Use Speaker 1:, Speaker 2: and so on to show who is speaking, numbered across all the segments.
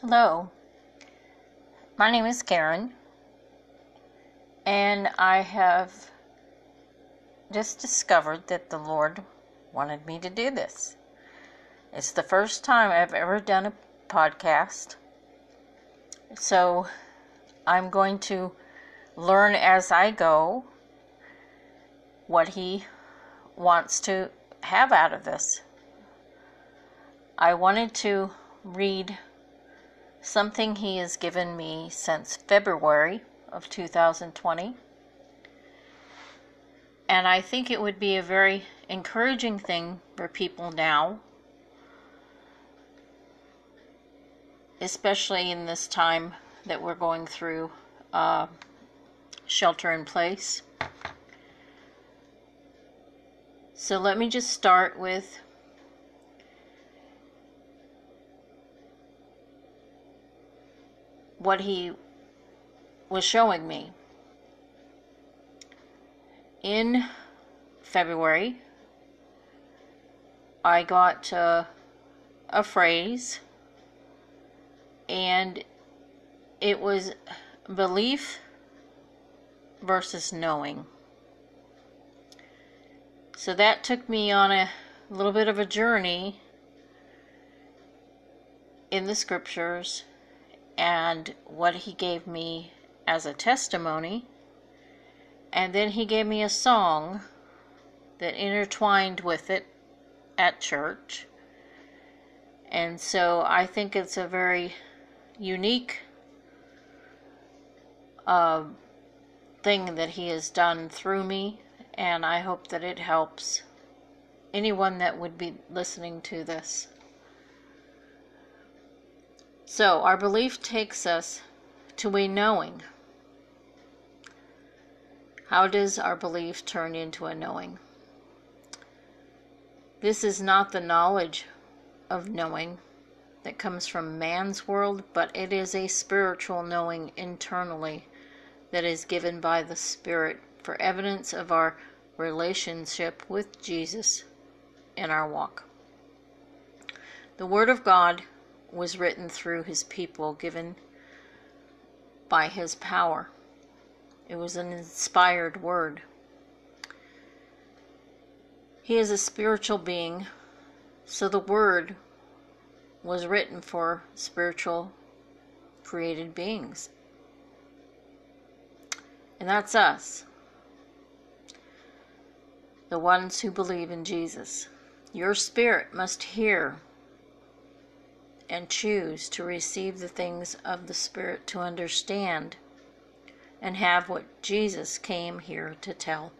Speaker 1: Hello, my name is Karen, and I have just discovered that the Lord wanted me to do this. It's the first time I've ever done a podcast, so I'm going to learn as I go what He wants to have out of this. I wanted to read something he has given me since February of 2020. And I think it would be a very encouraging thing for people now, especially in this time that we're going through uh, shelter in place. So let me just start with what he was showing me. In February, I got uh, a phrase, and it was belief versus knowing. So that took me on a little bit of a journey in the scriptures and what he gave me as a testimony. And then he gave me a song that intertwined with it at church. And so I think it's a very unique uh, thing that he has done through me, and I hope that it helps anyone that would be listening to this. So, our belief takes us to a knowing. How does our belief turn into a knowing? This is not the knowledge of knowing that comes from man's world, but it is a spiritual knowing internally that is given by the Spirit for evidence of our relationship with Jesus in our walk. The Word of God was written through his people, given by his power. It was an inspired word. He is a spiritual being, so the word was written for spiritual created beings. And that's us, the ones who believe in Jesus. Your spirit must hear and choose to receive the things of the Spirit to understand and have what Jesus came here to tell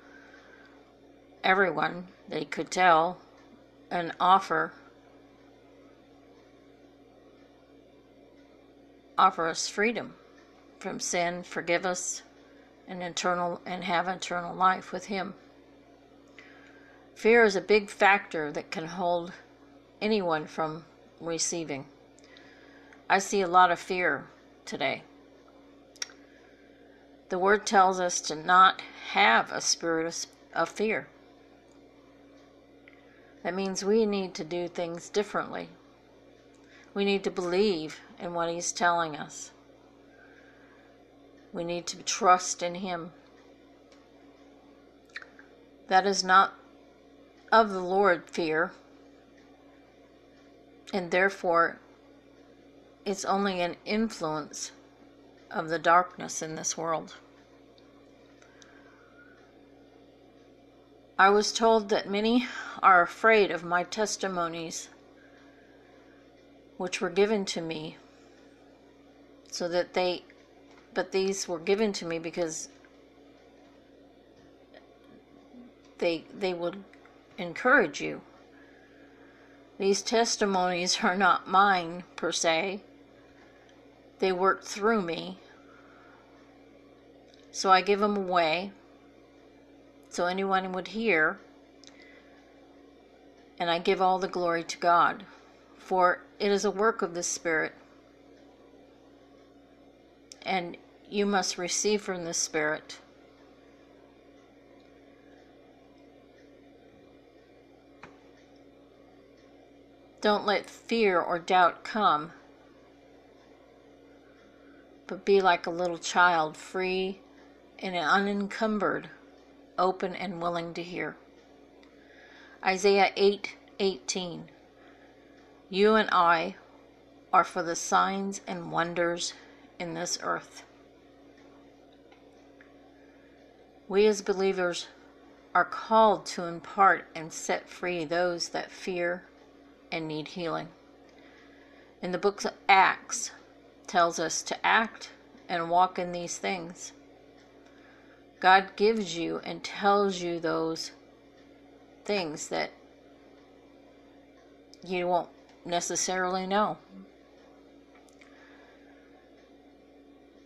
Speaker 1: everyone they could tell and offer offer us freedom from sin, forgive us and eternal and have eternal life with him. Fear is a big factor that can hold anyone from receiving. I see a lot of fear today. The word tells us to not have a spirit of fear. That means we need to do things differently. We need to believe in what He's telling us. We need to trust in Him. That is not of the Lord fear, and therefore it's only an influence of the darkness in this world. I was told that many are afraid of my testimonies, which were given to me, so that they, but these were given to me because they they would encourage you. These testimonies are not mine per se, they work through me. So I give them away so anyone would hear. And I give all the glory to God, for it is a work of the Spirit. And you must receive from the Spirit. Don't let fear or doubt come but be like a little child, free and unencumbered, open and willing to hear. Isaiah 8 18. You and I are for the signs and wonders in this earth. We as believers are called to impart and set free those that fear and need healing. In the book of Acts tells us to act and walk in these things. God gives you and tells you those things that you won't necessarily know.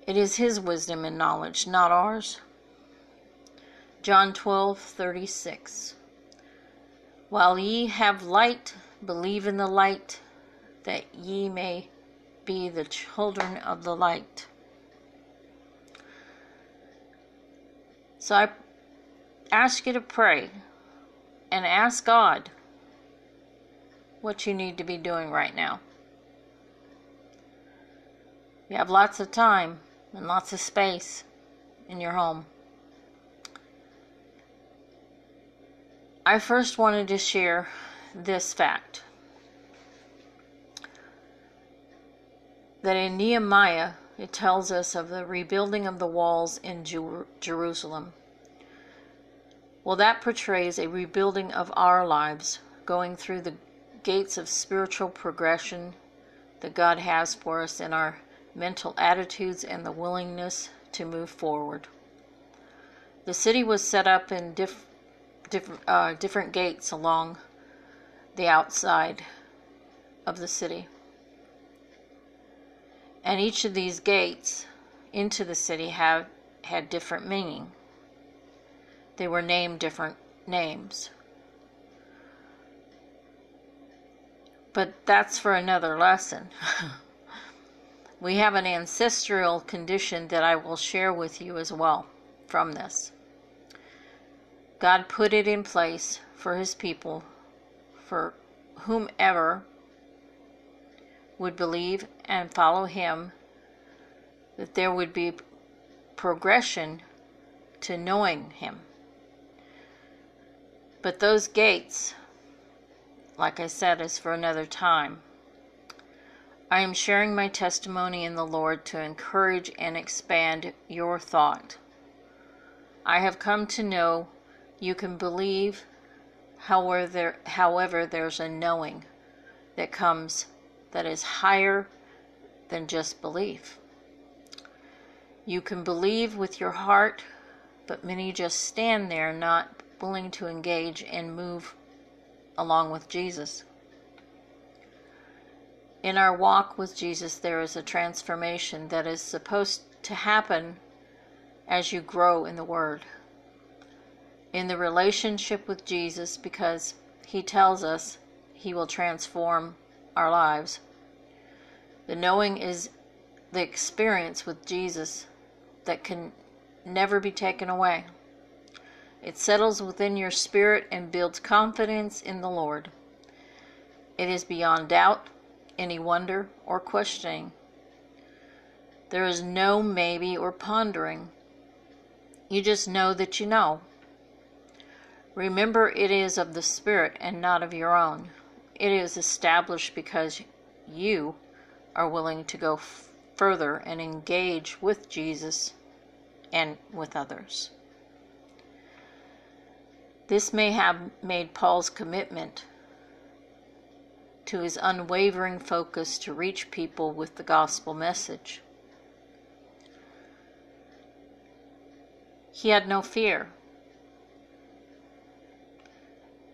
Speaker 1: It is his wisdom and knowledge, not ours. John 12:36 While ye have light, believe in the light, that ye may be the children of the light. So I ask you to pray and ask God what you need to be doing right now. You have lots of time and lots of space in your home. I first wanted to share this fact that in Nehemiah it tells us of the rebuilding of the walls in Jer- Jerusalem. Well, that portrays a rebuilding of our lives, going through the gates of spiritual progression that God has for us in our mental attitudes, and the willingness to move forward. The city was set up in diff, diff, uh, different gates along the outside of the city. And each of these gates into the city have had different meaning. They were named different names. But that's for another lesson. We have an ancestral condition that I will share with you as well from this. God put it in place for his people, for whomever would believe and follow him, that there would be progression to knowing him. But those gates, like I said, is for another time. I am sharing my testimony in the Lord to encourage and expand your thought. I have come to know you can believe, however, there, however there's a knowing that comes that is higher than just belief. You can believe with your heart, but many just stand there not willing to engage and move along with Jesus. In our walk with Jesus, there is a transformation that is supposed to happen as you grow in the Word. In the relationship with Jesus, because He tells us He will transform our lives. The knowing is the experience with Jesus that can never be taken away. It settles within your spirit and builds confidence in the Lord. It is beyond doubt any wonder or questioning. There is no maybe or pondering. You just know that you know. Remember, it is of the Spirit and not of your own. It is established because you are willing to go f- further and engage with Jesus and with others. This may have made Paul's commitment to his unwavering focus to reach people with the gospel message. He had no fear.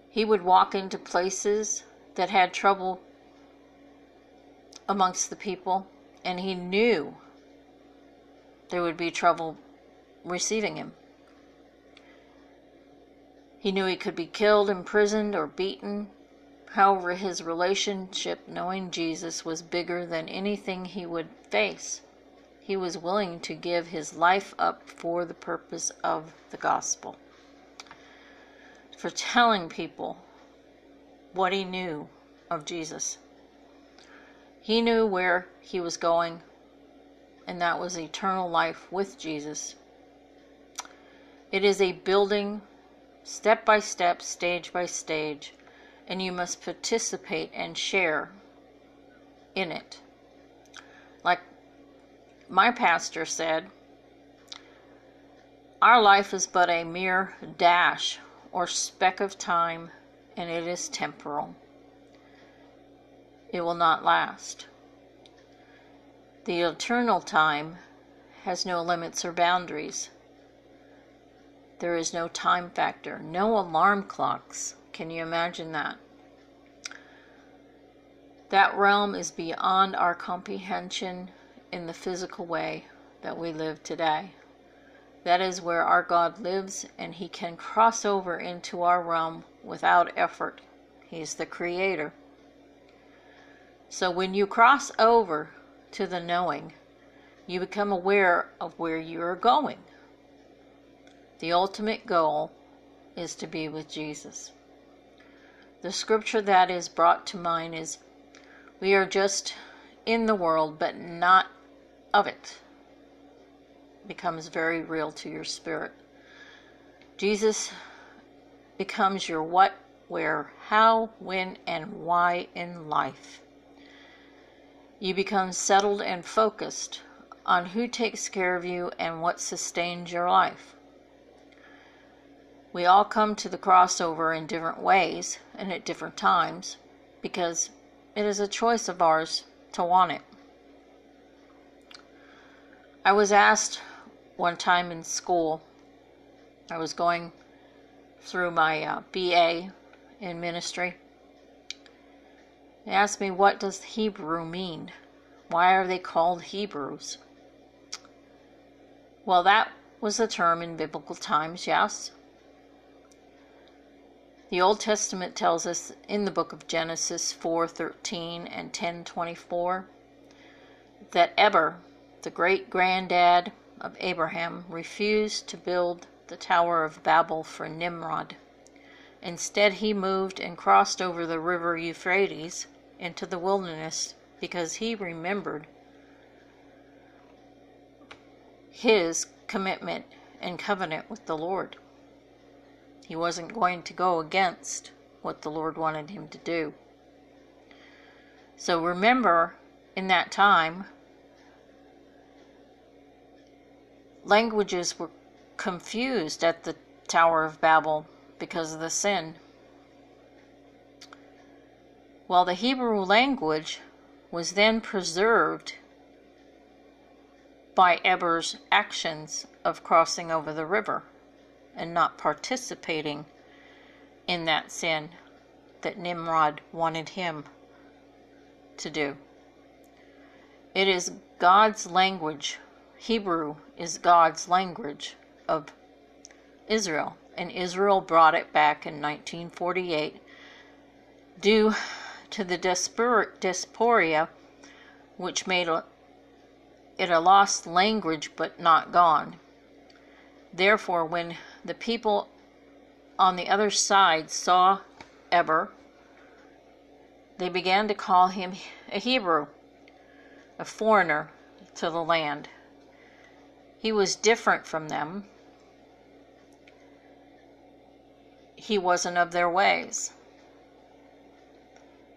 Speaker 1: He would walk into places that had trouble amongst the people, and he knew there would be trouble receiving him. He knew he could be killed, imprisoned, or beaten However, his relationship knowing Jesus was bigger than anything he would face. He was willing to give his life up for the purpose of the gospel, for telling people what he knew of Jesus. He knew where he was going and that was eternal life with Jesus. It is a building step by step, stage by stage, and you must participate and share in it. Like my pastor said, our life is but a mere dash or speck of time, and it is temporal. It will not last. The eternal time has no limits or boundaries. There is no time factor, no alarm clocks. Can you imagine that? That realm is beyond our comprehension in the physical way that we live today. That is where our God lives, and He can cross over into our realm without effort. He is the Creator. So when you cross over to the knowing, you become aware of where you are going. The ultimate goal is to be with Jesus. The scripture that is brought to mind is We are just in the world, but not of it becomes very real to your spirit. Jesus becomes your what, where, how, when, and why in life. You become settled and focused on who takes care of you and what sustains your life. We all come to the crossover in different ways and at different times because it is a choice of ours to want it. I was asked one time in school, I was going through my uh, BA in ministry. They asked me, What does Hebrew mean? Why are they called Hebrews? Well, that was a term in biblical times, yes. The Old Testament tells us in the book of Genesis 4:13 and 10:24 that Eber, the great granddad of Abraham refused to build the Tower of Babel for Nimrod. Instead, he moved and crossed over the river Euphrates into the wilderness because he remembered his commitment and covenant with the Lord. He wasn't going to go against what the Lord wanted him to do. So remember, in that time, languages were confused at the Tower of Babel because of the sin. While the Hebrew language was then preserved by Eber's actions of crossing over the river and not participating in that sin that Nimrod wanted him to do. It is God's language Hebrew is God's language of Israel, and Israel brought it back in 1948 due to the diaspora, which made it a lost language but not gone. Therefore, when the people on the other side saw Eber, they began to call him a Hebrew, a foreigner to the land. He was different from them. He wasn't of their ways.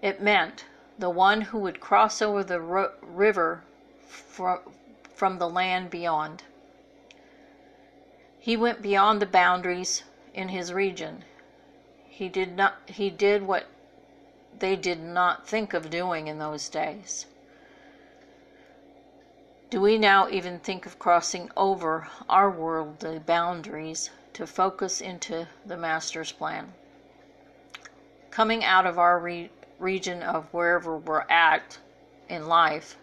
Speaker 1: It meant the one who would cross over the river from the land beyond. He went beyond the boundaries in his region. He did not he did what they did not think of doing in those days. Do we now even think of crossing over our worldly boundaries to focus into the Master's plan? Coming out of our re- region of wherever we're at in life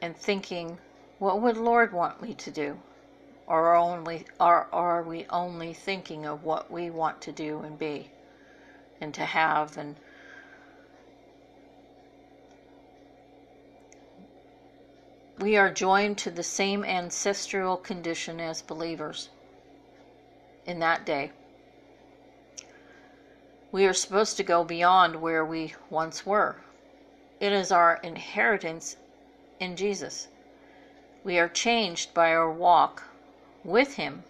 Speaker 1: and thinking, what would Lord want me to do? Or only or are we only thinking of what we want to do and be and to have and We are joined to the same ancestral condition as believers in that day. We are supposed to go beyond where we once were. it is our inheritance in Jesus. We are changed by our walk with Him.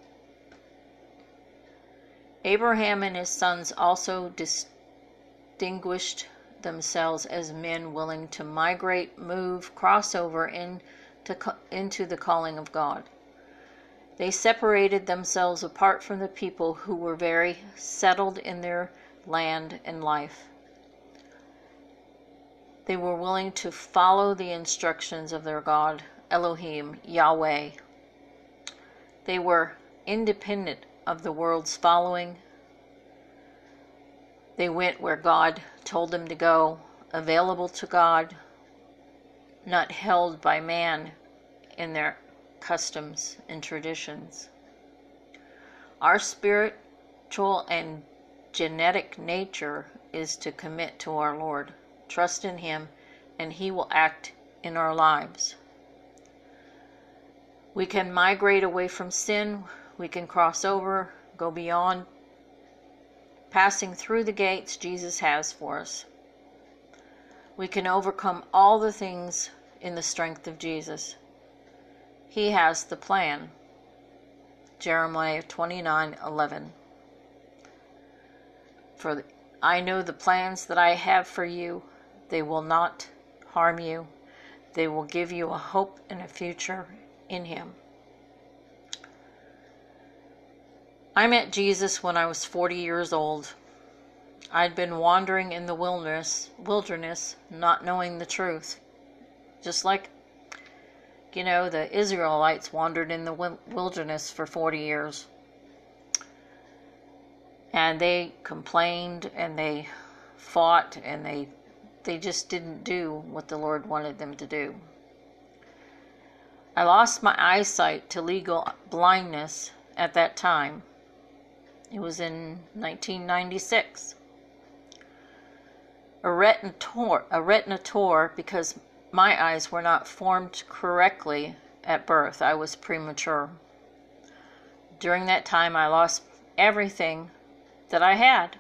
Speaker 1: Abraham and his sons also distinguished themselves as men willing to migrate, move, cross over into, into the calling of God. They separated themselves apart from the people who were very settled in their land and life. They were willing to follow the instructions of their God, Elohim, Yahweh. They were independent of the world's following. They went where God told them to go, available to God, not held by man in their customs and traditions. Our spiritual and genetic nature is to commit to our Lord, trust in Him, and He will act in our lives. We can migrate away from sin, we can cross over, go beyond, passing through the gates Jesus has for us. We can overcome all the things in the strength of Jesus. He has the plan. Jeremiah 29:11 For I know the plans that I have for you, they will not harm you. They will give you a hope and a future in him. I met Jesus when I was 40 years old. I'd been wandering in the wilderness, wilderness, not knowing the truth. Just like you know, the Israelites wandered in the wilderness for 40 years. And they complained and they fought and they they just didn't do what the Lord wanted them to do. I lost my eyesight to legal blindness at that time. It was in 1996. A retina tore, a retina tore because my eyes were not formed correctly at birth. I was premature. During that time, I lost everything that I had.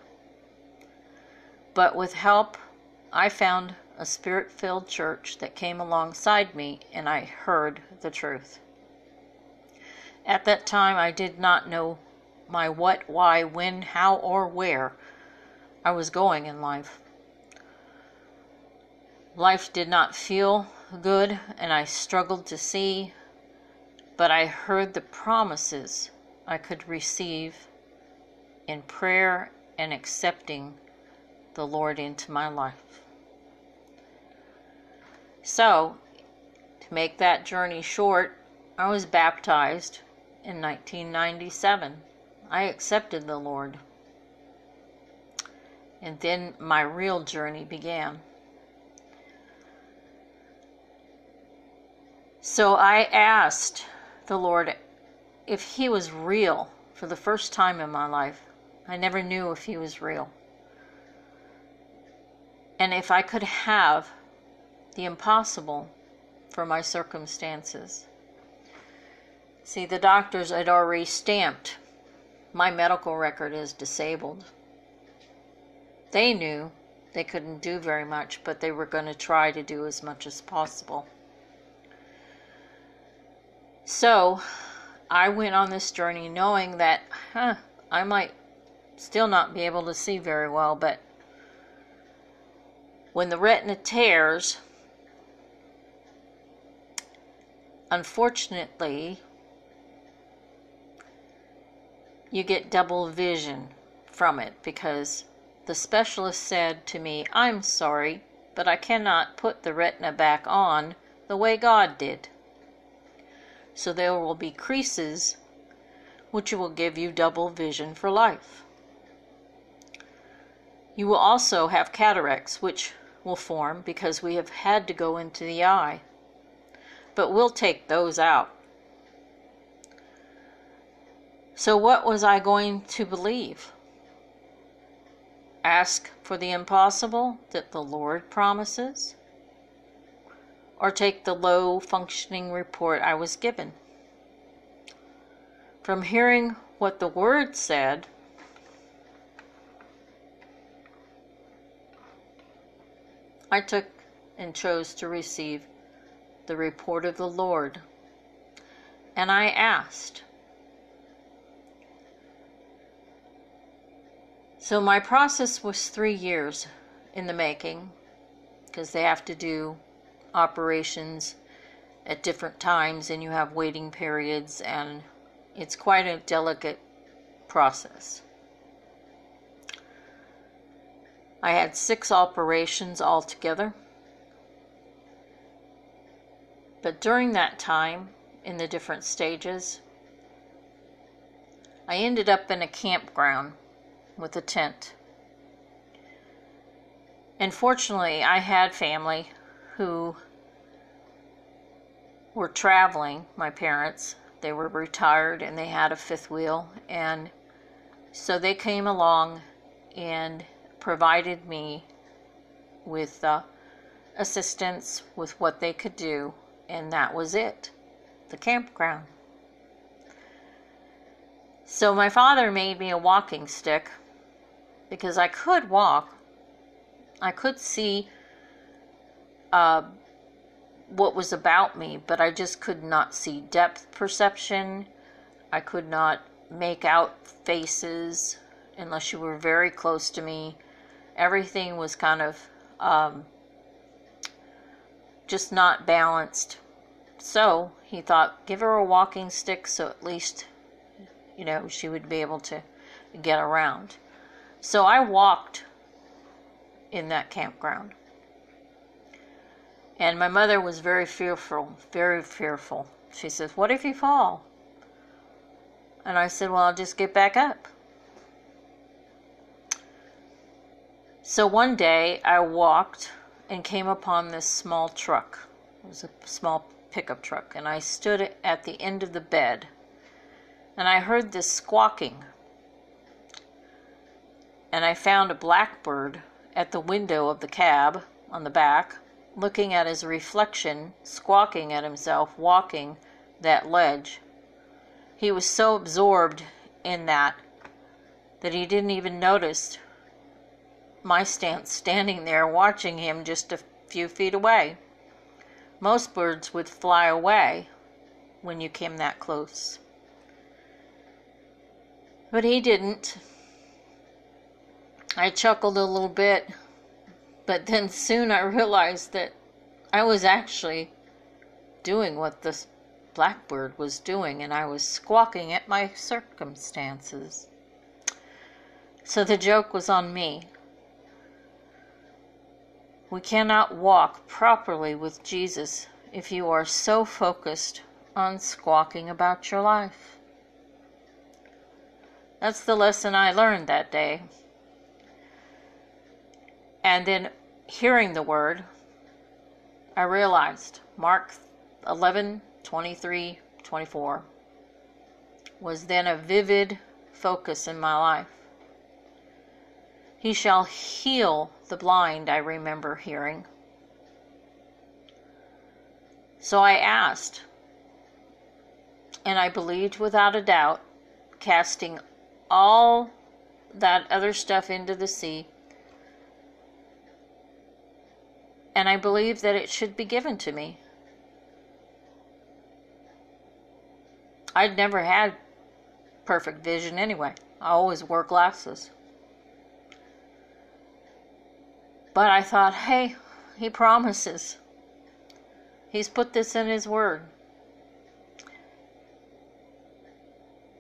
Speaker 1: But with help, I found a spirit filled church that came alongside me and I heard the truth. At that time, I did not know my what, why, when, how, or where I was going in life. Life did not feel good, and I struggled to see, but I heard the promises I could receive in prayer and accepting the Lord into my life. So, to make that journey short, I was baptized in 1997. I accepted the Lord. And then my real journey began. So I asked the Lord if He was real for the first time in my life. I never knew if He was real. And if I could have the impossible for my circumstances. See, the doctors had already stamped my medical record is disabled. They knew they couldn't do very much, but they were going to try to do as much as possible. So I went on this journey knowing that huh, I might still not be able to see very well, but when the retina tears, unfortunately, you get double vision from it because the specialist said to me, I'm sorry, but I cannot put the retina back on the way God did so there will be creases which will give you double vision for life. You will also have cataracts which will form because we have had to go into the eye, but we'll take those out. So, what was I going to believe? Ask for the impossible that the Lord promises? or take the low functioning report I was given. From hearing what the Word said, I took and chose to receive the report of the Lord. And I asked, So my process was three years in the making because they have to do operations at different times and you have waiting periods and it's quite a delicate process. I had six operations altogether. But during that time, in the different stages, I ended up in a campground with a tent. And fortunately, I had family who were traveling, my parents. They were retired and they had a fifth wheel. And so they came along and provided me with uh, assistance with what they could do. And that was it the campground. So my father made me a walking stick because I could walk. I could see uh, what was about me, but I just could not see depth perception. I could not make out faces unless you were very close to me. Everything was kind of um, just not balanced. So he thought, give her a walking stick so at least, you know, she would be able to get around. So I walked in that campground. And my mother was very fearful, very fearful. She says, What if you fall? And I said, Well, I'll just get back up. So one day I walked and came upon this small truck. It was a small pickup truck. And I stood at the end of the bed. And I heard this squawking and I found a blackbird at the window of the cab on the back, looking at his reflection, squawking at himself, walking that ledge. He was so absorbed in that that he didn't even notice my stance standing there watching him just a few feet away. Most birds would fly away when you came that close. But he didn't. I chuckled a little bit, but then soon I realized that I was actually doing what this blackbird was doing, and I was squawking at my circumstances. So the joke was on me. We cannot walk properly with Jesus if you are so focused on squawking about your life. That's the lesson I learned that day. And then hearing the word, I realized Mark 11 23 24 was then a vivid focus in my life. He shall heal the blind, I remember hearing. So I asked, and I believed without a doubt, casting all that other stuff into the sea and I believe that it should be given to me. I'd never had perfect vision anyway. I always wore glasses. But I thought, hey, he promises. He's put this in his word.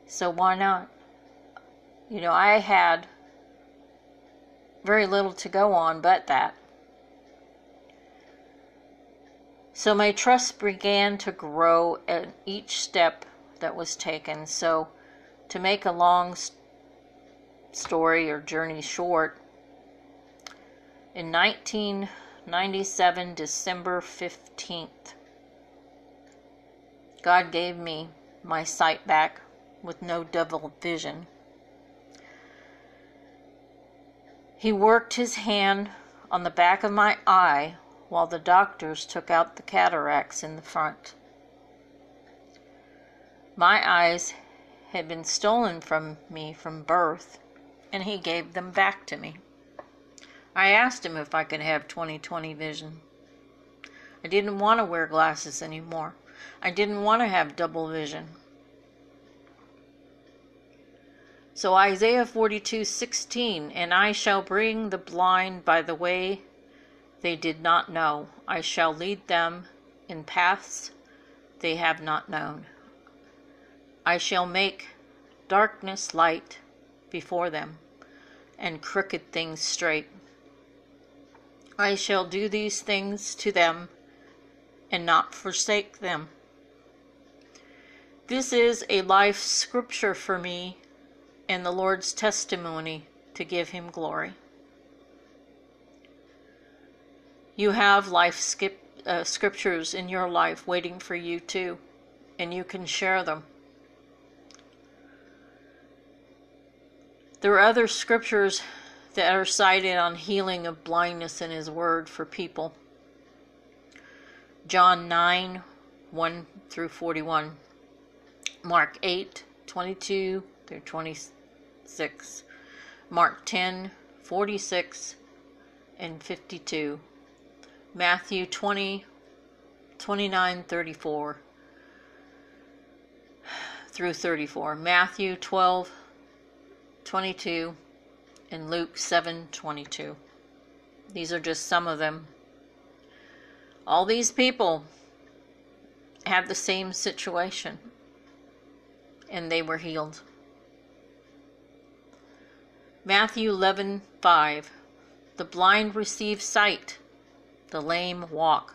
Speaker 1: So why not? You know, I had very little to go on but that. So my trust began to grow at each step that was taken. So, to make a long story or journey short, in 1997, December 15th, God gave me my sight back with no double vision. He worked his hand on the back of my eye while the doctors took out the cataracts in the front. My eyes had been stolen from me from birth, and he gave them back to me. I asked him if I could have 20/20 vision. I didn't want to wear glasses anymore. I didn't want to have double vision. So Isaiah 42:16 and I shall bring the blind by the way they did not know. I shall lead them in paths they have not known. I shall make darkness light before them and crooked things straight. I shall do these things to them and not forsake them. This is a life scripture for me and the Lord's testimony to give him glory. You have life skip, uh, scriptures in your life waiting for you too, and you can share them. There are other scriptures that are cited on healing of blindness in His Word for people. John 9 1 through 41, Mark 8 22 through 26, Mark 10 46 and 52, Matthew 20 29 34 through 34, Matthew 12 22 and Luke 7:22. These are just some of them. All these people have the same situation and they were healed. Matthew 11:5 The blind receive sight, the lame walk.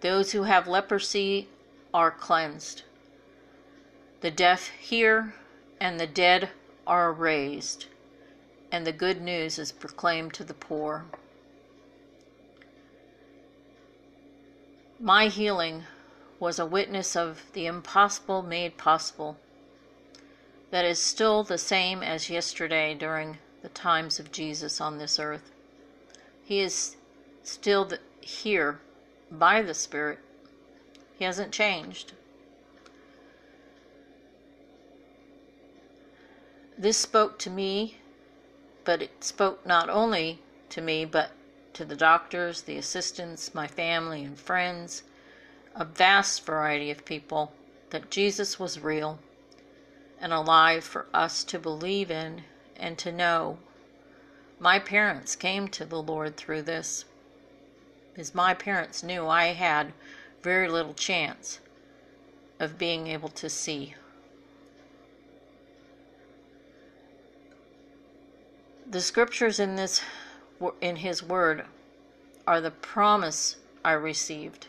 Speaker 1: Those who have leprosy are cleansed. The deaf hear and the dead are raised and the good news is proclaimed to the poor. My healing was a witness of the impossible made possible. That is still the same as yesterday during the times of Jesus on this earth. He is still the, here by the Spirit. He hasn't changed. This spoke to me but it spoke not only to me, but to the doctors, the assistants, my family, and friends, a vast variety of people, that Jesus was real and alive for us to believe in and to know. My parents came to the Lord through this, because my parents knew I had very little chance of being able to see. The scriptures in this in his word are the promise I received.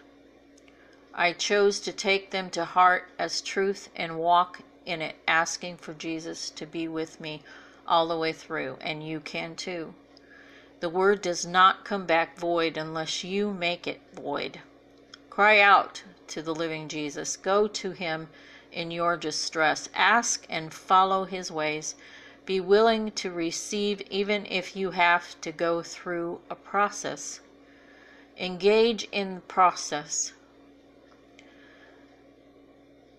Speaker 1: I chose to take them to heart as truth and walk in it, asking for Jesus to be with me all the way through, and you can too. The word does not come back void unless you make it void. Cry out to the living Jesus. Go to him in your distress. Ask and follow his ways. Be willing to receive even if you have to go through a process. Engage in the process.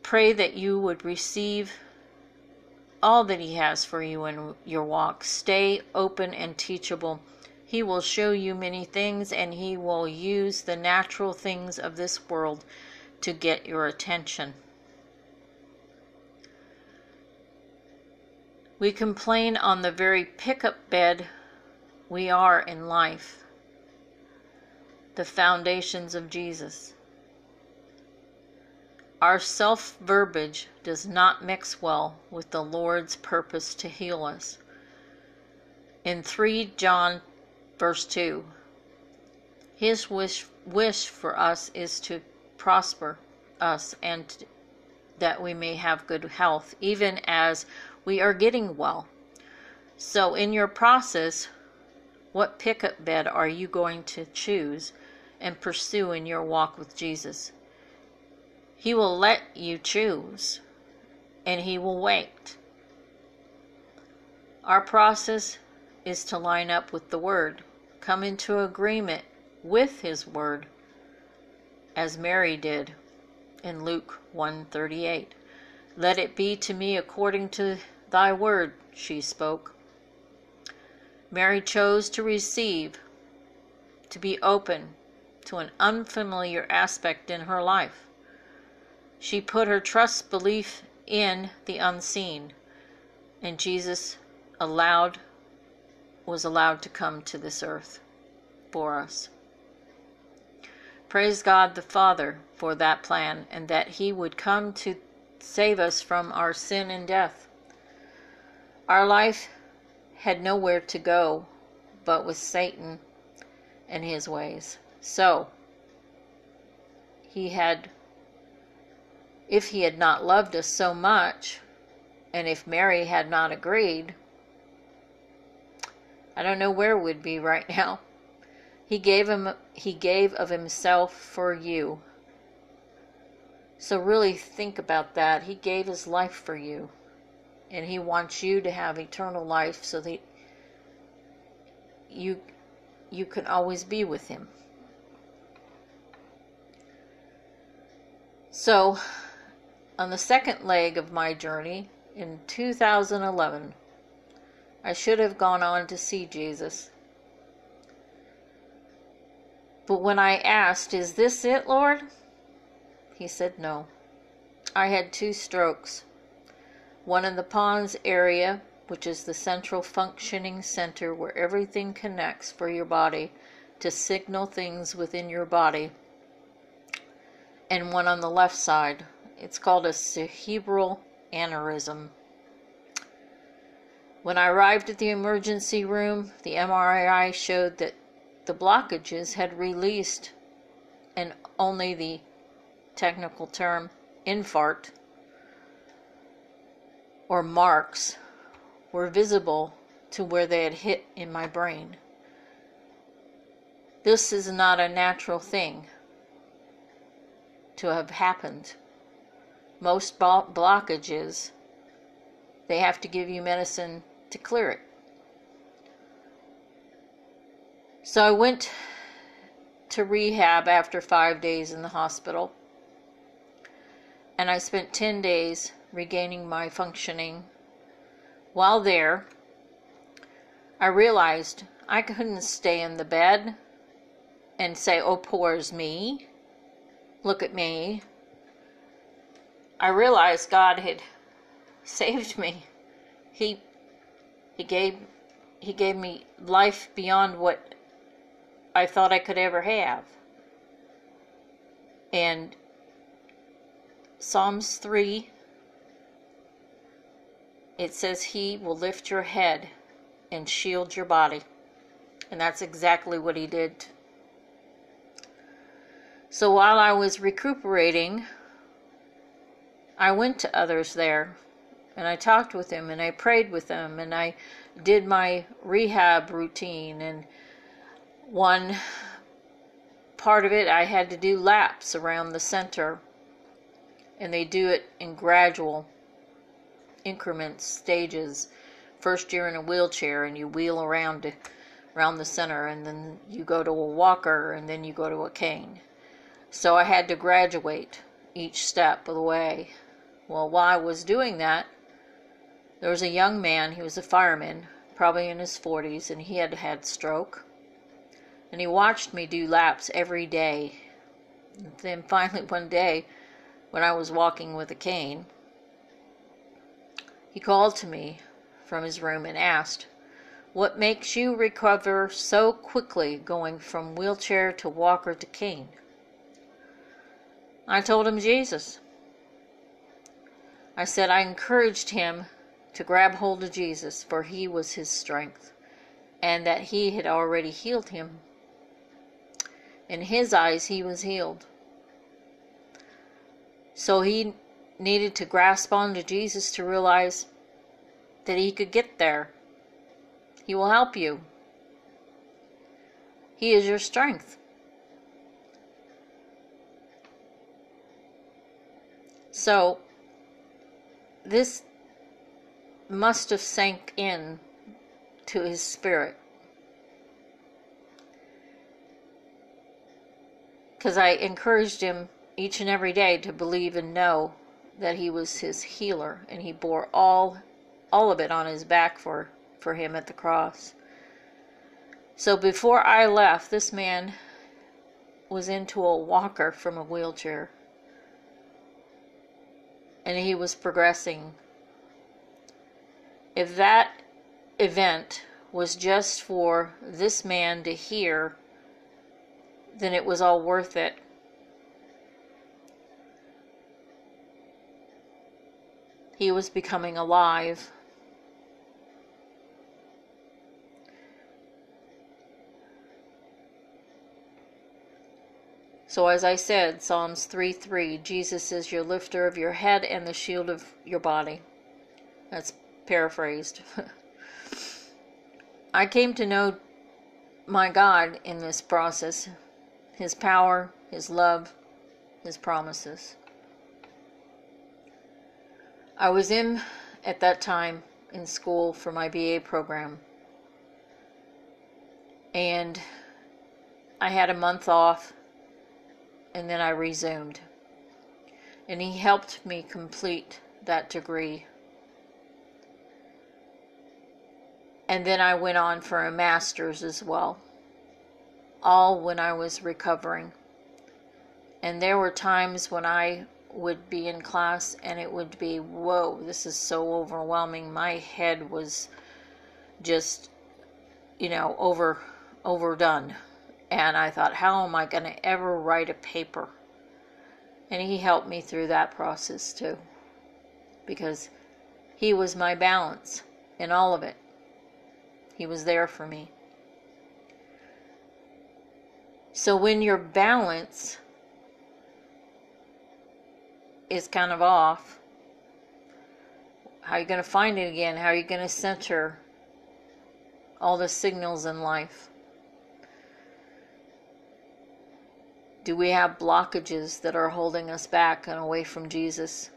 Speaker 1: Pray that you would receive all that He has for you in your walk. Stay open and teachable. He will show you many things and He will use the natural things of this world to get your attention. We complain on the very pickup bed we are in life, the foundations of Jesus. Our self verbiage does not mix well with the Lord's purpose to heal us. In 3 John verse 2, his wish, wish for us is to prosper us and that we may have good health, even as we are getting well. So, in your process, what pickup bed are you going to choose and pursue in your walk with Jesus? He will let you choose and He will wait. Our process is to line up with the Word, come into agreement with His Word, as Mary did in Luke 138. Let it be to me according to thy word, she spoke. Mary chose to receive, to be open, to an unfamiliar aspect in her life. She put her trust belief in the unseen, and Jesus allowed was allowed to come to this earth for us. Praise God the Father for that plan and that He would come to save us from our sin and death. Our life had nowhere to go but with Satan and his ways. So, he had, if he had not loved us so much, and if Mary had not agreed, I don't know where we'd be right now. He gave him he gave of himself for you. So really think about that. He gave his life for you. And he wants you to have eternal life so that you you can always be with him. So, on the second leg of my journey in 2011, I should have gone on to see Jesus. But when I asked, Is this it, Lord? He said no. I had two strokes one in the pons area which is the central functioning center where everything connects for your body to signal things within your body, and one on the left side. It's called a cerebral aneurysm. When I arrived at the emergency room, the MRI showed that the blockages had released, and only the technical term infarct or marks were visible to where they had hit in my brain. This is not a natural thing to have happened. Most blockages, they have to give you medicine to clear it. So I went to rehab after five days in the hospital, and I spent 10 days regaining my functioning while there, I realized I couldn't stay in the bed and say, Oh, poor's me. Look at me. I realized God had saved me. He he gave he gave me life beyond what I thought I could ever have. And Psalms 3 it says he will lift your head and shield your body. And that's exactly what he did. So while I was recuperating, I went to others there and I talked with them and I prayed with them and I did my rehab routine and one part of it I had to do laps around the center and they do it in gradual increments, stages. First, you're in a wheelchair and you wheel around around the center, and then you go to a walker, and then you go to a cane. So I had to graduate each step of the way. Well, while I was doing that, there was a young man, he was a fireman, probably in his 40s, and he had had stroke. And he watched me do laps every day. And then finally, one day, when I was walking with a cane, he called to me from his room and asked, What makes you recover so quickly going from wheelchair to walker to cane? I told him Jesus. I said I encouraged him to grab hold of Jesus, for he was his strength, and that he had already healed him. In his eyes, he was healed. So he needed to grasp onto Jesus to realize that he could get there. He will help you. He is your strength. So, this must have sank in to his spirit. Because I encouraged him each and every day to believe and know that he was his healer and he bore all all of it on his back for for him at the cross. So before I left, this man was into a walker from a wheelchair. And he was progressing. If that event was just for this man to hear, then it was all worth it. He was becoming alive. So, as I said, Psalms 3 3, Jesus is your lifter of your head and the shield of your body. That's paraphrased. I came to know my God in this process His power, His love, His promises. I was in, at that time, in school for my BA program. And I had a month off and then I resumed. And he helped me complete that degree. And then I went on for a master's as well, all when I was recovering. And there were times when I would be in class and it would be, whoa, this is so overwhelming. My head was just, you know, over overdone and I thought, how am I going to ever write a paper? And he helped me through that process too. Because he was my balance in all of it. He was there for me. So when your balance is kind of off, how are you going to find it again? How are you going to center all the signals in life? Do we have blockages that are holding us back and away from Jesus?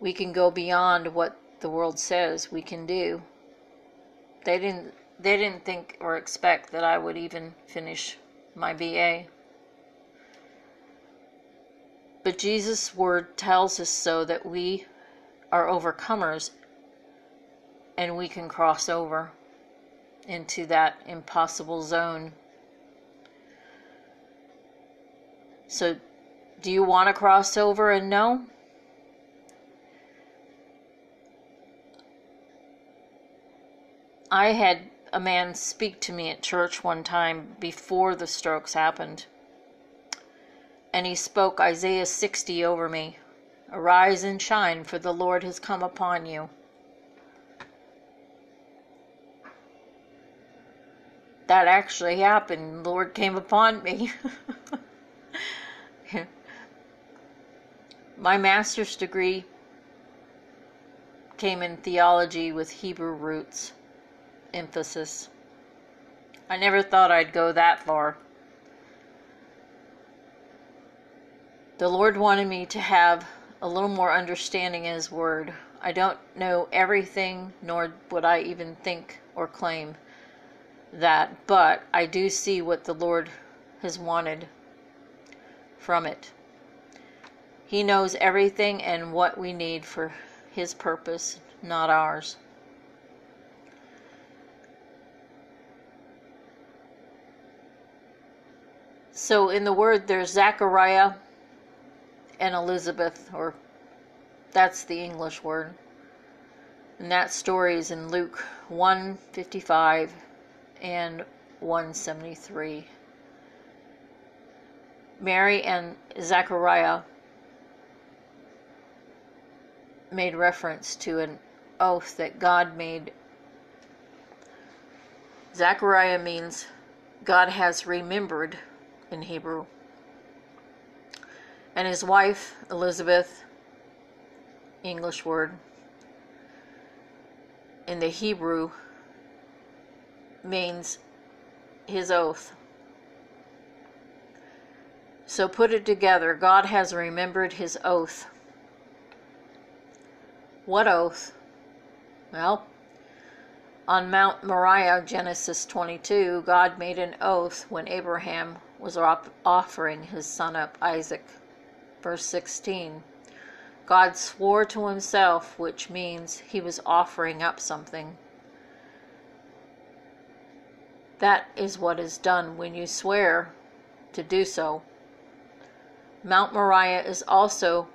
Speaker 1: We can go beyond what the world says we can do. They didn't they didn't think or expect that I would even finish my BA. But Jesus' word tells us so that we are overcomers and we can cross over into that impossible zone. So, do you want to cross over and know? I had a man speak to me at church one time before the strokes happened. And he spoke Isaiah 60 over me Arise and shine, for the Lord has come upon you. that actually happened. The Lord came upon me. My master's degree came in theology with Hebrew roots emphasis. I never thought I'd go that far. The Lord wanted me to have a little more understanding in His Word. I don't know everything, nor would I even think or claim that, but I do see what the Lord has wanted from it. He knows everything and what we need for His purpose, not ours. So in the word, there's Zachariah and Elizabeth, or that's the English word. And that story is in Luke 155 and 173. Mary and Zachariah made reference to an oath that God made. Zachariah means God has remembered in Hebrew. And his wife, Elizabeth, English word, in the Hebrew means his oath. So put it together God has remembered his oath. What oath? Well, on Mount Moriah, Genesis 22, God made an oath when Abraham was offering his son up, Isaac. Verse 16 God swore to himself, which means he was offering up something. That is what is done when you swear to do so. Mount Moriah is also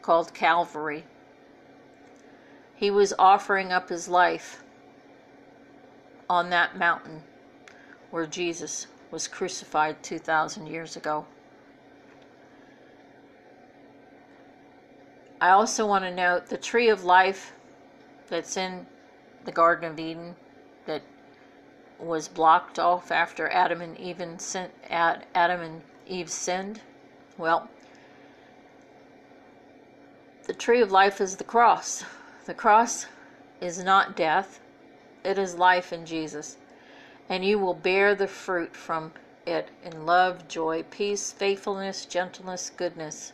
Speaker 1: called Calvary. He was offering up his life on that mountain where Jesus was crucified 2,000 years ago. I also want to note the tree of life that's in the Garden of Eden that was blocked off after Adam and Eve sin, Adam and Eve sinned. Well, the tree of life is the cross. The cross is not death, it is life in Jesus. And you will bear the fruit from it in love, joy, peace, faithfulness, gentleness, goodness,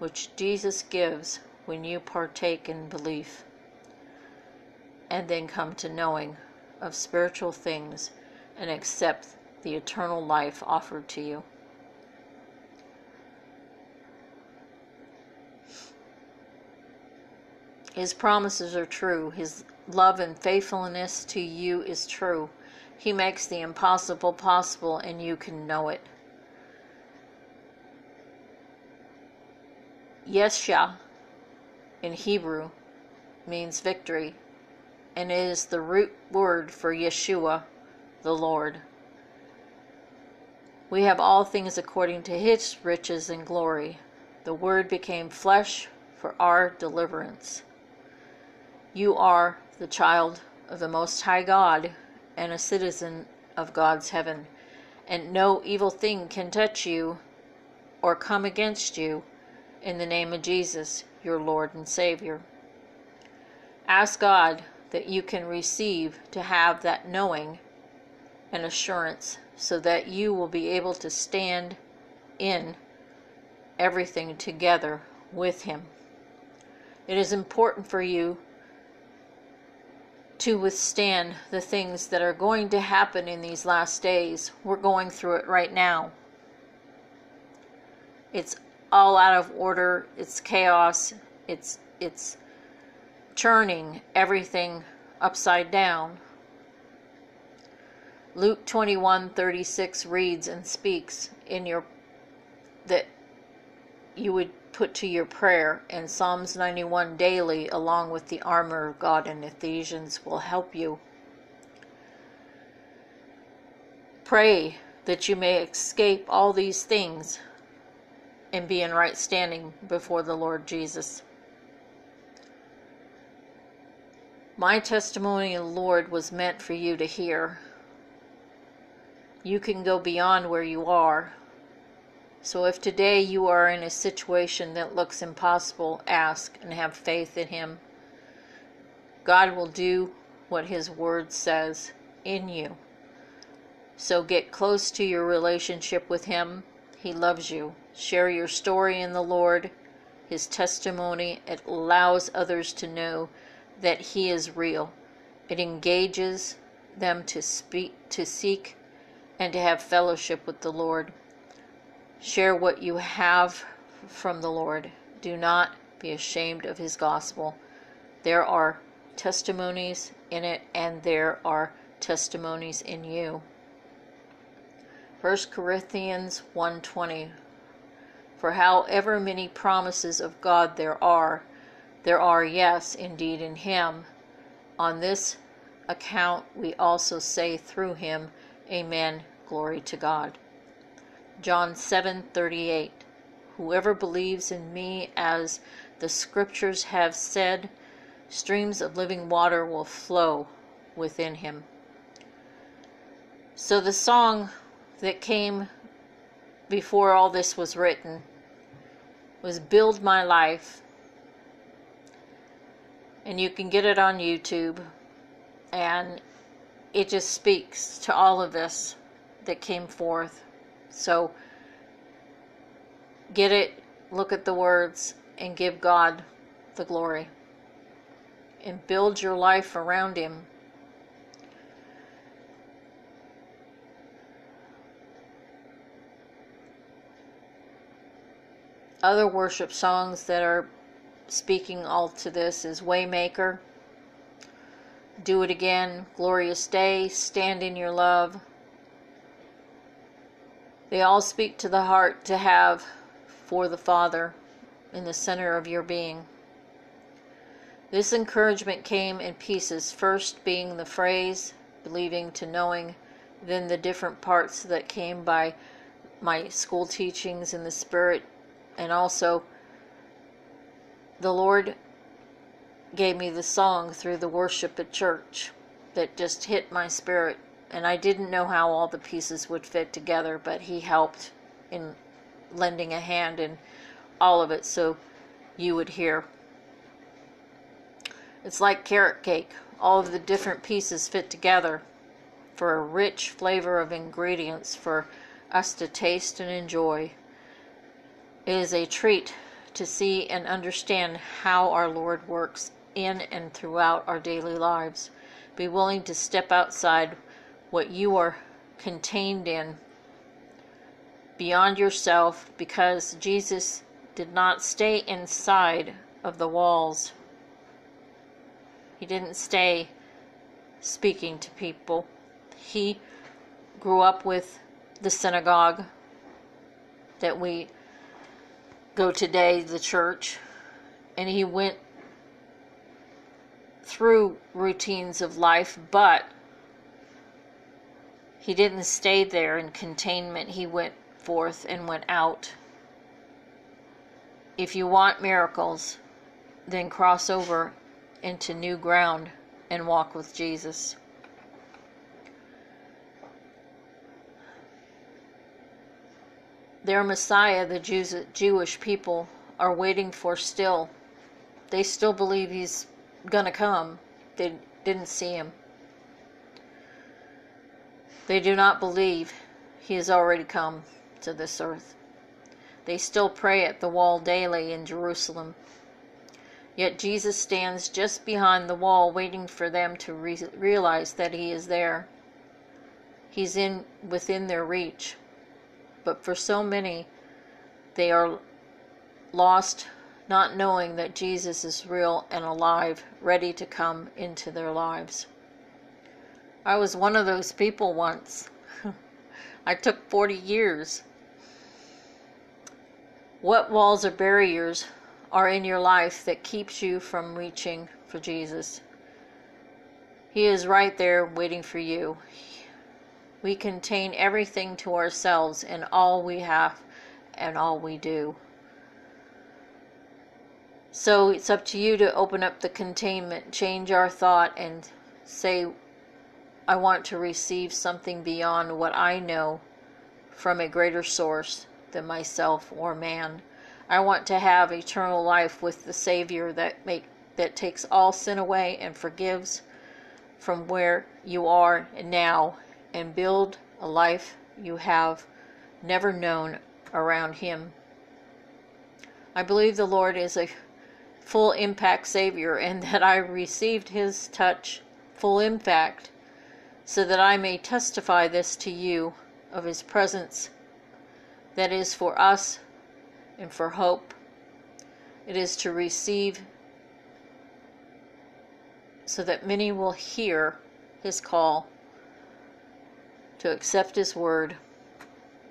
Speaker 1: which Jesus gives when you partake in belief and then come to knowing of spiritual things and accept the eternal life offered to you. His promises are true. His love and faithfulness to you is true. He makes the impossible possible, and you can know it. Yeshua in Hebrew means victory and is the root word for Yeshua, the Lord. We have all things according to his riches and glory. The Word became flesh for our deliverance. You are the child of the Most High God and a citizen of God's heaven, and no evil thing can touch you or come against you in the name of Jesus, your Lord and Savior. Ask God that you can receive to have that knowing and assurance so that you will be able to stand in everything together with Him. It is important for you to withstand the things that are going to happen in these last days. We're going through it right now. It's all out of order, it's chaos, it's it's churning everything upside down. Luke 21:36 reads and speaks in your that you would put to your prayer and Psalms 91 daily along with the armor of God in Ephesians will help you. Pray that you may escape all these things and be in right standing before the Lord Jesus. My testimony the Lord was meant for you to hear. You can go beyond where you are. So if today you are in a situation that looks impossible, ask and have faith in Him. God will do what His Word says in you. So get close to your relationship with Him. He loves you. Share your story in the Lord. His testimony, it allows others to know that he is real. It engages them to speak to seek and to have fellowship with the Lord. Share what you have from the Lord. Do not be ashamed of his gospel. There are testimonies in it and there are testimonies in you. 1 Corinthians 1:20 For however many promises of God there are there are, yes, indeed, in him. On this account we also say through him, Amen, glory to God. John 7:38 Whoever believes in me as the scriptures have said, streams of living water will flow within him. So the song that came before all this was written was Build My Life and you can get it on YouTube. And it just speaks to all of this that came forth. So get it, look at the words, and give God the glory. And build your life around Him. Other worship songs that are speaking all to this is Waymaker, Do it again, glorious day, stand in your love. They all speak to the heart to have for the Father in the center of your being. This encouragement came in pieces, first being the phrase, believing to knowing, then the different parts that came by my school teachings in the Spirit, and also the Lord gave me the song through the worship at church that just hit my spirit. And I didn't know how all the pieces would fit together, but He helped in lending a hand in all of it so you would hear. It's like carrot cake. All of the different pieces fit together for a rich flavor of ingredients for us to taste and enjoy. It is a treat to see and understand how our Lord works in and throughout our daily lives. Be willing to step outside what you are contained in beyond yourself because Jesus did not stay inside of the walls. He didn't stay speaking to people. He grew up with the synagogue that we go today, the church, and he went through routines of life, but he didn't stay there in containment. He went forth and went out. If you want miracles, then cross over into new ground and walk with Jesus. Their Messiah, the Jews, Jewish people, are waiting for still. They still believe he's going to come. They didn't see him. They do not believe he has already come to this earth. They still pray at the wall daily in Jerusalem. Yet Jesus stands just behind the wall waiting for them to re- realize that he is there. He's in within their reach but for so many, they are lost not knowing that Jesus is real and alive, ready to come into their lives. I was one of those people once. I took 40 years. What walls or barriers are in your life that keeps you from reaching for Jesus? He is right there waiting for you. We contain everything to ourselves in all we have and all we do. So it's up to you to open up the containment, change our thought, and say, I want to receive something beyond what I know from a greater source than myself or man. I want to have eternal life with the Savior that make that takes all sin away and forgives from where you are now and build a life you have never known around Him. I believe the Lord is a full impact Savior and that I received His touch, full impact, so that I may testify this to you of His presence that is for us and for hope. It is to receive so that many will hear His call to accept His word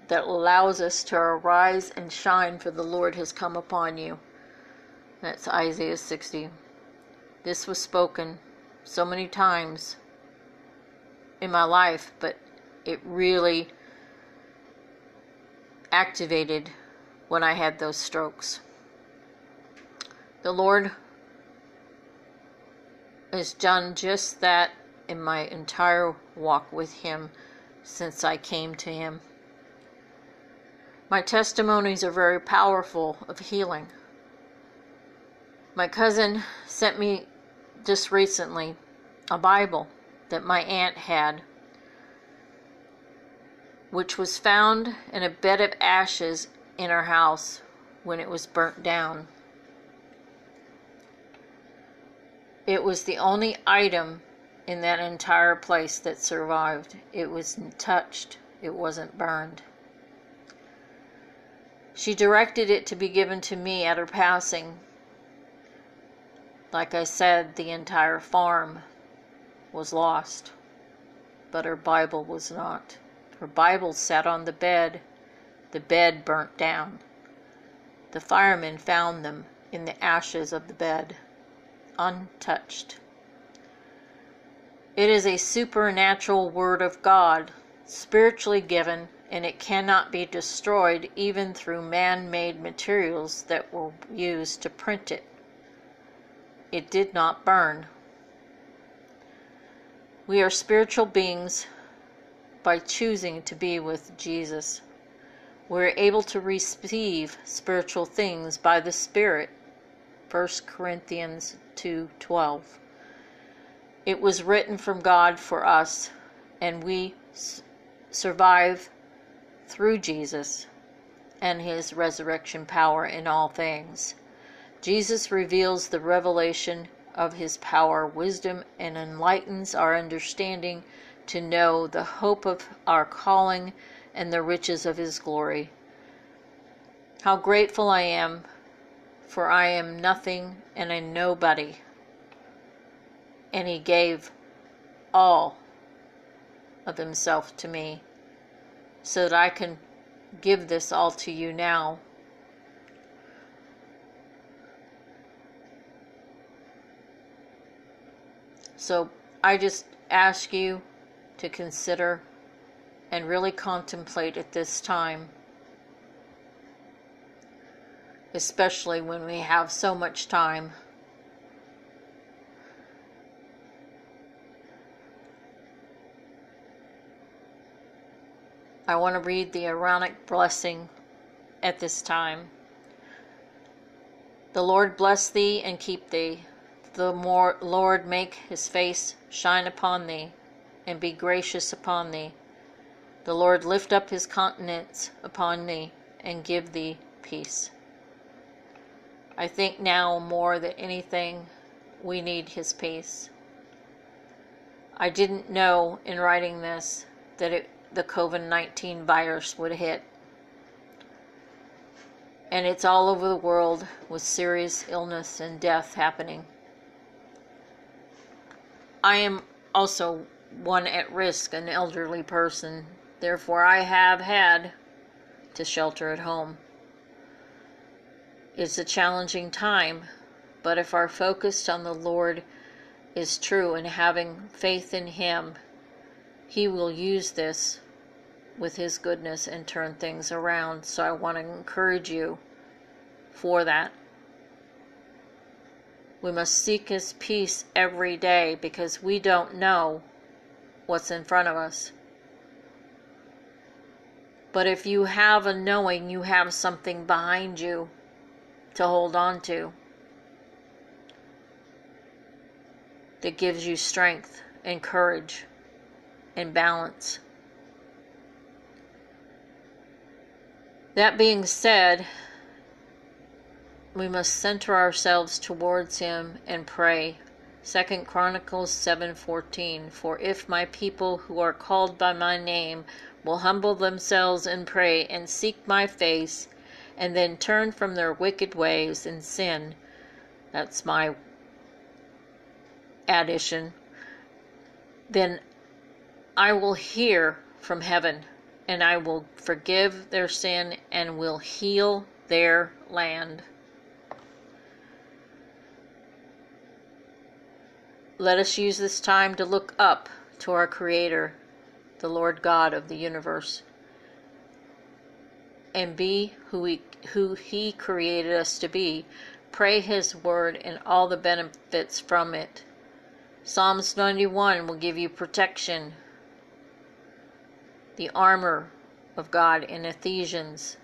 Speaker 1: that allows us to arise and shine, for the Lord has come upon you. That's Isaiah 60. This was spoken so many times in my life, but it really activated when I had those strokes. The Lord has done just that in my entire walk with Him since I came to Him. My testimonies are very powerful of healing. My cousin sent me just recently a Bible that my aunt had, which was found in a bed of ashes in her house when it was burnt down. It was the only item in that entire place that survived. It wasn't touched, it wasn't burned. She directed it to be given to me at her passing. Like I said, the entire farm was lost, but her Bible was not. Her Bible sat on the bed. The bed burnt down. The firemen found them in the ashes of the bed, untouched. It is a supernatural Word of God, spiritually given, and it cannot be destroyed even through man made materials that were used to print it. It did not burn. We are spiritual beings by choosing to be with Jesus. We're able to receive spiritual things by the Spirit. 1 Corinthians 2:12. It was written from God for us, and we survive through Jesus and his resurrection power in all things. Jesus reveals the revelation of his power, wisdom, and enlightens our understanding to know the hope of our calling and the riches of his glory. How grateful I am, for I am nothing and a nobody. And he gave all of himself to me so that I can give this all to you now. So I just ask you to consider and really contemplate at this time, especially when we have so much time. I want to read the Aaronic blessing at this time. The Lord bless thee and keep thee. The more Lord make his face shine upon thee and be gracious upon thee. The Lord lift up his countenance upon thee and give thee peace. I think now more than anything we need his peace. I didn't know in writing this that it, the COVID 19 virus would hit. And it's all over the world with serious illness and death happening. I am also one at risk, an elderly person. Therefore, I have had to shelter at home. It's a challenging time, but if our focus on the Lord is true and having faith in Him, He will use this with His goodness and turn things around. So I want to encourage you for that. We must seek His peace every day because we don't know what's in front of us. But if you have a knowing, you have something behind you to hold on to that gives you strength and courage and balance. That being said, we must center ourselves towards him and pray. Second Chronicles 7:14 For if my people who are called by my name will humble themselves and pray and seek my face and then turn from their wicked ways and sin that's my addition then I will hear from heaven and I will forgive their sin and will heal their land. Let us use this time to look up to our Creator, the Lord God of the universe, and be who He, who he created us to be. Pray His word and all the benefits from it. Psalms 91 will give you protection the armor of God in Ephesians.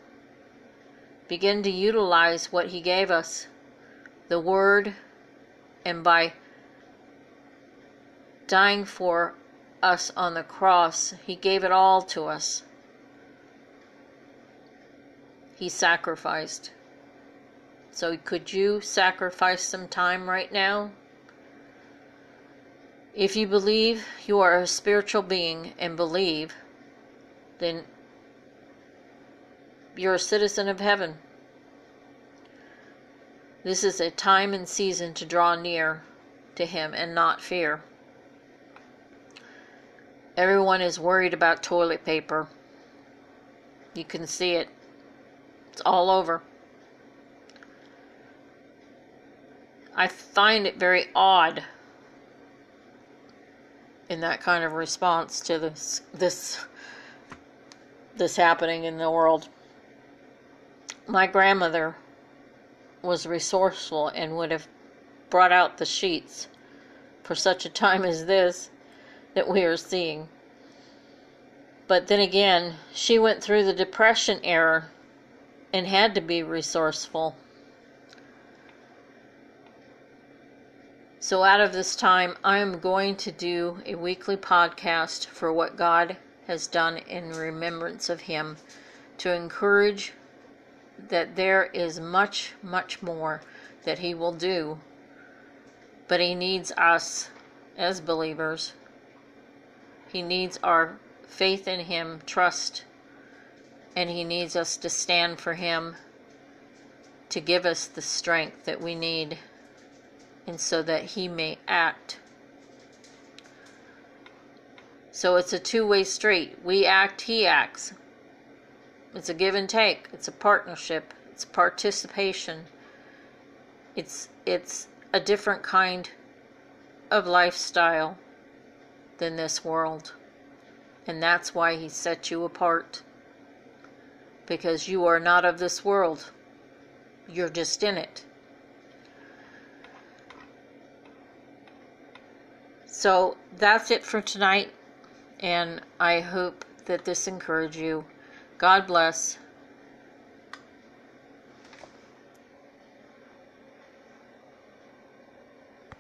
Speaker 1: Begin to utilize what He gave us, the Word, and by dying for us on the cross, He gave it all to us. He sacrificed. So, could you sacrifice some time right now? If you believe you are a spiritual being and believe, then you're a citizen of heaven. This is a time and season to draw near to Him and not fear. Everyone is worried about toilet paper. You can see it. It's all over. I find it very odd in that kind of response to this this this happening in the world. My grandmother was resourceful and would have brought out the sheets for such a time as this that we are seeing. But then again, she went through the Depression era and had to be resourceful. So, out of this time, I am going to do a weekly podcast for what God has done in remembrance of Him to encourage that there is much, much more that He will do. But He needs us as believers, He needs our faith in Him, trust, and He needs us to stand for Him to give us the strength that we need and so that He may act. So it's a two way street. We act, He acts. It's a give and take. It's a partnership. It's participation. It's it's a different kind of lifestyle than this world. And that's why he set you apart. Because you are not of this world. You're just in it. So that's it for tonight. And I hope that this encouraged you. God bless.